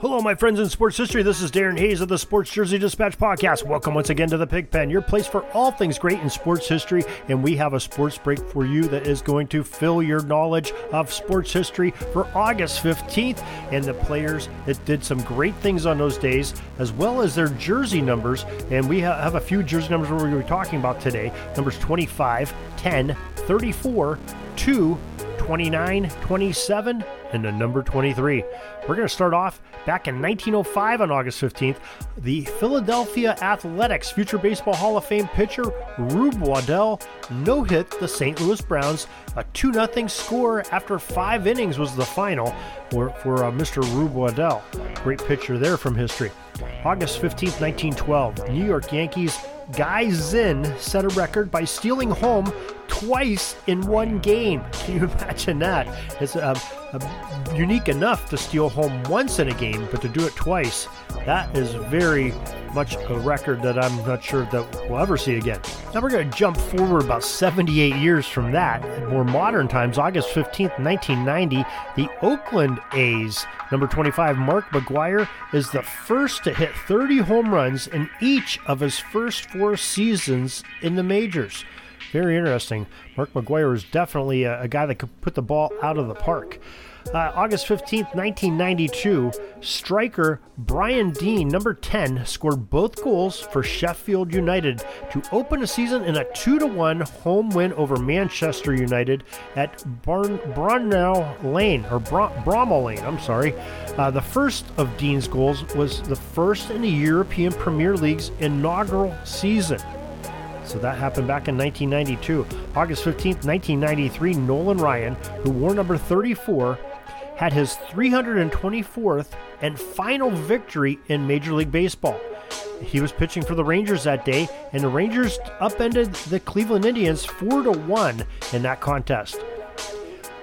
Hello, my friends in sports history. This is Darren Hayes of the Sports Jersey Dispatch podcast. Welcome once again to the Pigpen, your place for all things great in sports history. And we have a sports break for you that is going to fill your knowledge of sports history for August 15th and the players that did some great things on those days, as well as their jersey numbers. And we have a few jersey numbers we're going to be talking about today numbers 25, 10, 34, 2, 29, 27, and the number 23. We're going to start off back in 1905 on August 15th. The Philadelphia Athletics future baseball Hall of Fame pitcher Rube Waddell no hit the St. Louis Browns. A 2 0 score after five innings was the final for, for uh, Mr. Rube Waddell. Great pitcher there from history. August 15th, 1912, New York Yankees Guy Zinn set a record by stealing home twice in one game. Can you imagine that? It's um, uh, unique enough to steal home once in a game, but to do it twice, that is very much a record that I'm not sure that we'll ever see again. Now we're going to jump forward about 78 years from that. More modern times, August 15th, 1990, the Oakland A's, number 25, Mark McGwire, is the first to hit 30 home runs in each of his first four seasons in the majors. Very interesting. Mark McGwire is definitely a, a guy that could put the ball out of the park. Uh, August 15th, 1992, striker Brian Deane, number 10, scored both goals for Sheffield United to open a season in a 2 1 home win over Manchester United at Barn- Lane, or Br- Bramall Lane, I'm sorry. Uh, the first of Deane's goals was the first in the European Premier League's inaugural season. So that happened back in 1992. August 15th, 1993, Nolan Ryan, who wore number 34, had his 324th and final victory in Major League Baseball. He was pitching for the Rangers that day, and the Rangers upended the Cleveland Indians 4 to 1 in that contest.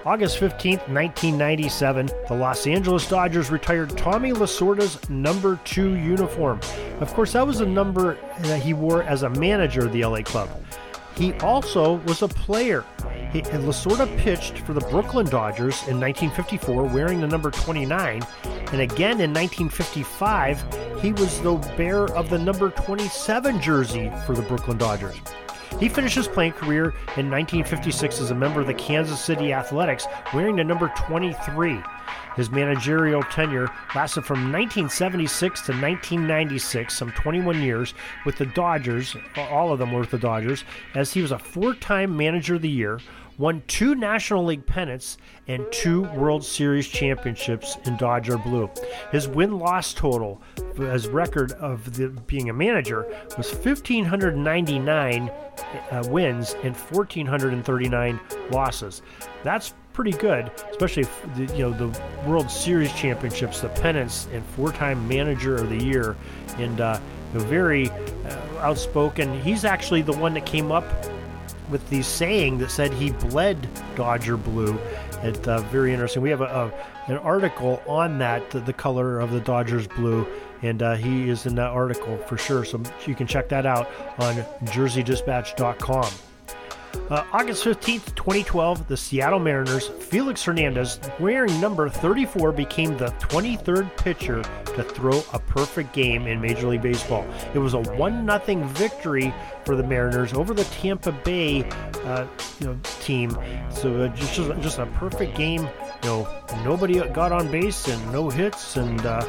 August 15, 1997, the Los Angeles Dodgers retired Tommy Lasorda's number two uniform. Of course, that was a number that he wore as a manager of the LA club. He also was a player. He, Lasorda pitched for the Brooklyn Dodgers in 1954 wearing the number 29, and again in 1955 he was the bearer of the number 27 jersey for the Brooklyn Dodgers. He finished his playing career in 1956 as a member of the Kansas City Athletics, wearing the number 23. His managerial tenure lasted from 1976 to 1996, some 21 years, with the Dodgers. All of them were with the Dodgers, as he was a four time manager of the year, won two National League pennants and two World Series championships in Dodger blue. His win loss total as record of the, being a manager was 1,599 uh, wins and 1,439 losses. That's pretty good, especially the, you know the World Series championships, the pennants, and four-time Manager of the Year, and uh, very uh, outspoken. He's actually the one that came up with the saying that said he bled Dodger blue. It's uh, very interesting. We have a, a, an article on that, the, the, color of the Dodgers blue, and uh, he is in that article for sure. So you can check that out on JerseyDispatch.com. Uh, August 15th, 2012, the Seattle Mariners, Felix Hernandez, wearing number 34, became the 23rd pitcher to throw a perfect game in Major League Baseball. It was a 1 0 victory for the Mariners over the Tampa Bay uh, you know, team. So uh, just, just a perfect game. You know, nobody got on base and no hits, and uh,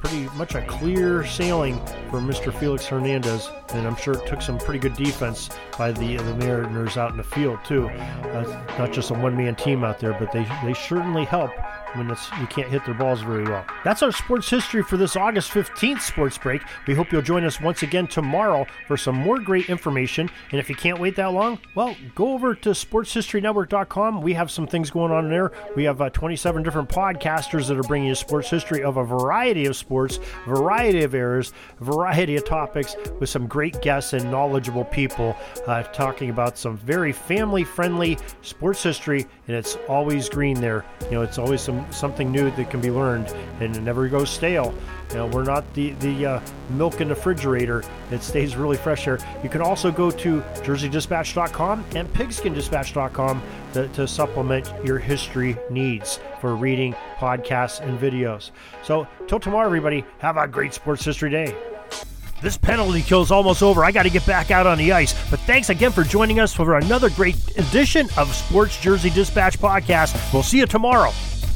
pretty much a clear sailing for Mr. Felix Hernandez, and I'm sure it took some pretty good defense by the the Mariners out in the field too. Uh, not just a one-man team out there, but they they certainly help when you can't hit their balls very well. That's our sports history for this August 15th sports break. We hope you'll join us once again tomorrow for some more great information. And if you can't wait that long, well, go over to sportshistorynetwork.com. We have some things going on there. We have uh, 27 different podcasters that are bringing you sports history of a variety of sports, variety of eras, variety of topics with some great guests and knowledgeable people uh, talking about some very family friendly sports history. And it's always green there. You know, it's always some something new that can be learned, and it never goes stale. You know, we're not the the uh, milk in the refrigerator; it stays really fresh here. You can also go to JerseyDispatch.com and PigskinDispatch.com to, to supplement your history needs for reading, podcasts, and videos. So, till tomorrow, everybody, have a great sports history day. This penalty kill is almost over. I got to get back out on the ice. But thanks again for joining us for another great edition of Sports Jersey Dispatch Podcast. We'll see you tomorrow.